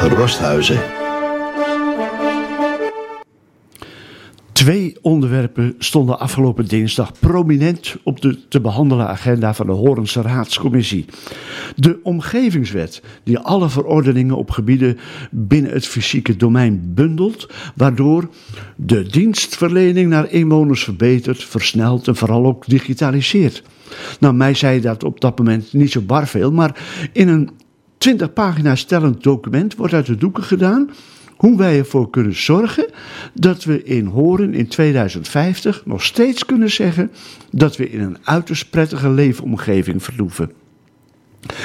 Rosthuizen. Twee onderwerpen stonden afgelopen dinsdag prominent op de te behandelen agenda van de Horense Raadscommissie. De omgevingswet, die alle verordeningen op gebieden binnen het fysieke domein bundelt, waardoor de dienstverlening naar inwoners verbetert, versnelt en vooral ook digitaliseert. Nou, mij zei dat op dat moment niet zo bar veel, maar in een 20 pagina's stellend document wordt uit de doeken gedaan hoe wij ervoor kunnen zorgen dat we in Horen in 2050 nog steeds kunnen zeggen dat we in een uiterst prettige leefomgeving vertoeven.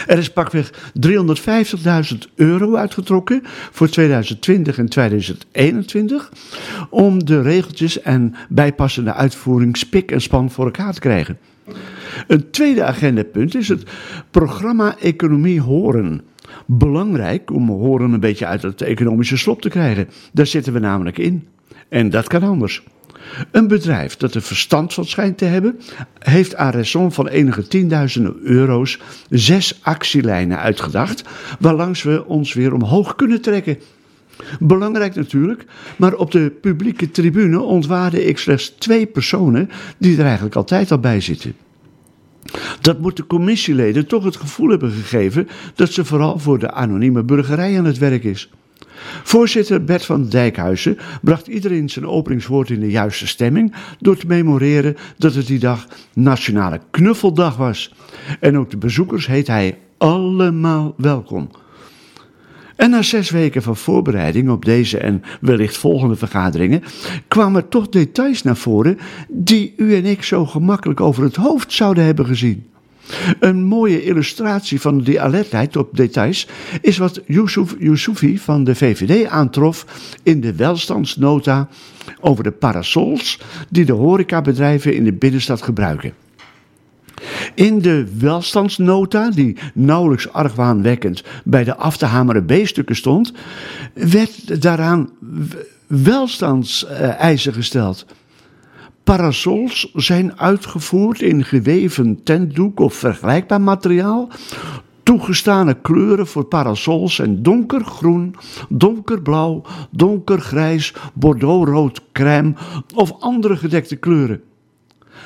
Er is pakweg 350.000 euro uitgetrokken voor 2020 en 2021 om de regeltjes en bijpassende uitvoering spik en span voor elkaar te krijgen. Een tweede agendapunt is het programma Economie Horen belangrijk om horen een beetje uit het economische slop te krijgen. Daar zitten we namelijk in. En dat kan anders. Een bedrijf dat er verstand van schijnt te hebben, heeft aan raison van enige tienduizenden euro's zes actielijnen uitgedacht, waarlangs we ons weer omhoog kunnen trekken. Belangrijk natuurlijk, maar op de publieke tribune ontwaarde ik slechts twee personen die er eigenlijk altijd al bij zitten. Dat moet de commissieleden toch het gevoel hebben gegeven dat ze vooral voor de anonieme burgerij aan het werk is. Voorzitter Bert van Dijkhuizen bracht iedereen zijn openingswoord in de juiste stemming door te memoreren dat het die dag Nationale Knuffeldag was. En ook de bezoekers heet hij allemaal welkom. En na zes weken van voorbereiding op deze en wellicht volgende vergaderingen kwamen toch details naar voren die u en ik zo gemakkelijk over het hoofd zouden hebben gezien. Een mooie illustratie van die alertheid op details is wat Yusuf Youssoufi van de VVD aantrof in de welstandsnota over de parasols die de horecabedrijven in de binnenstad gebruiken. In de welstandsnota, die nauwelijks argwaanwekkend bij de af te hameren B-stukken stond, werd daaraan welstandseisen gesteld. Parasols zijn uitgevoerd in geweven tentdoek of vergelijkbaar materiaal. Toegestane kleuren voor parasols zijn donkergroen, donkerblauw, donkergrijs, bordeauxrood, crème of andere gedekte kleuren.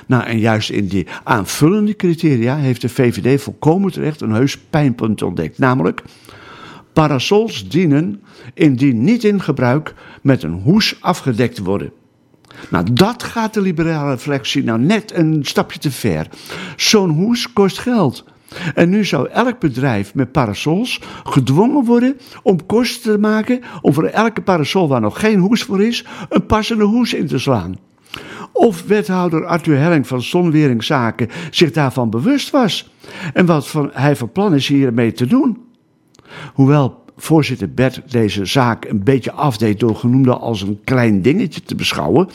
Nou, en juist in die aanvullende criteria heeft de VVD volkomen terecht een heus pijnpunt ontdekt. Namelijk, parasols dienen indien niet in gebruik met een hoes afgedekt te worden. Nou, dat gaat de liberale reflectie nou net een stapje te ver. Zo'n hoes kost geld. En nu zou elk bedrijf met parasols gedwongen worden om kosten te maken om voor elke parasol waar nog geen hoes voor is, een passende hoes in te slaan of wethouder Arthur Helling van Zonweringzaken zich daarvan bewust was en wat van, hij van plan is hiermee te doen. Hoewel voorzitter Bert deze zaak een beetje afdeed door genoemde als een klein dingetje te beschouwen,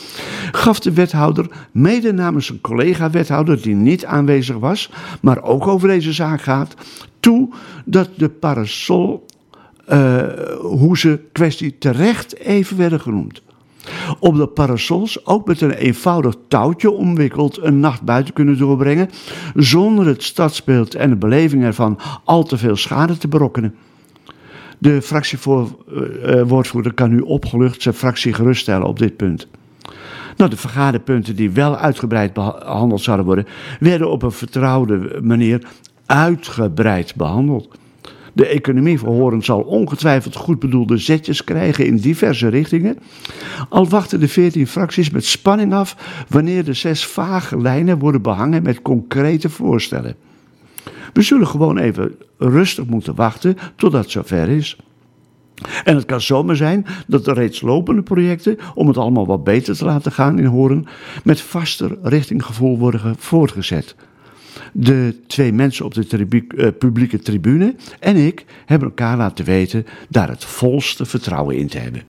gaf de wethouder, mede namens een collega-wethouder die niet aanwezig was, maar ook over deze zaak gaat, toe dat de parasol uh, hoe kwestie terecht even werden genoemd. Op de parasols ook met een eenvoudig touwtje omwikkeld een nacht buiten kunnen doorbrengen, zonder het stadsbeeld en de beleving ervan al te veel schade te berokkenen. De fractiewoordvoerder kan nu opgelucht zijn fractie geruststellen op dit punt. Nou, de vergaderpunten die wel uitgebreid behandeld zouden worden, werden op een vertrouwde manier uitgebreid behandeld. De economie van Horen zal ongetwijfeld goed bedoelde zetjes krijgen in diverse richtingen. Al wachten de veertien fracties met spanning af wanneer de zes vage lijnen worden behangen met concrete voorstellen. We zullen gewoon even rustig moeten wachten totdat zover is. En het kan zomaar zijn dat de reeds lopende projecten, om het allemaal wat beter te laten gaan in Horen, met vaster richtinggevoel worden voortgezet. De twee mensen op de uh, publieke tribune en ik hebben elkaar laten weten daar het volste vertrouwen in te hebben.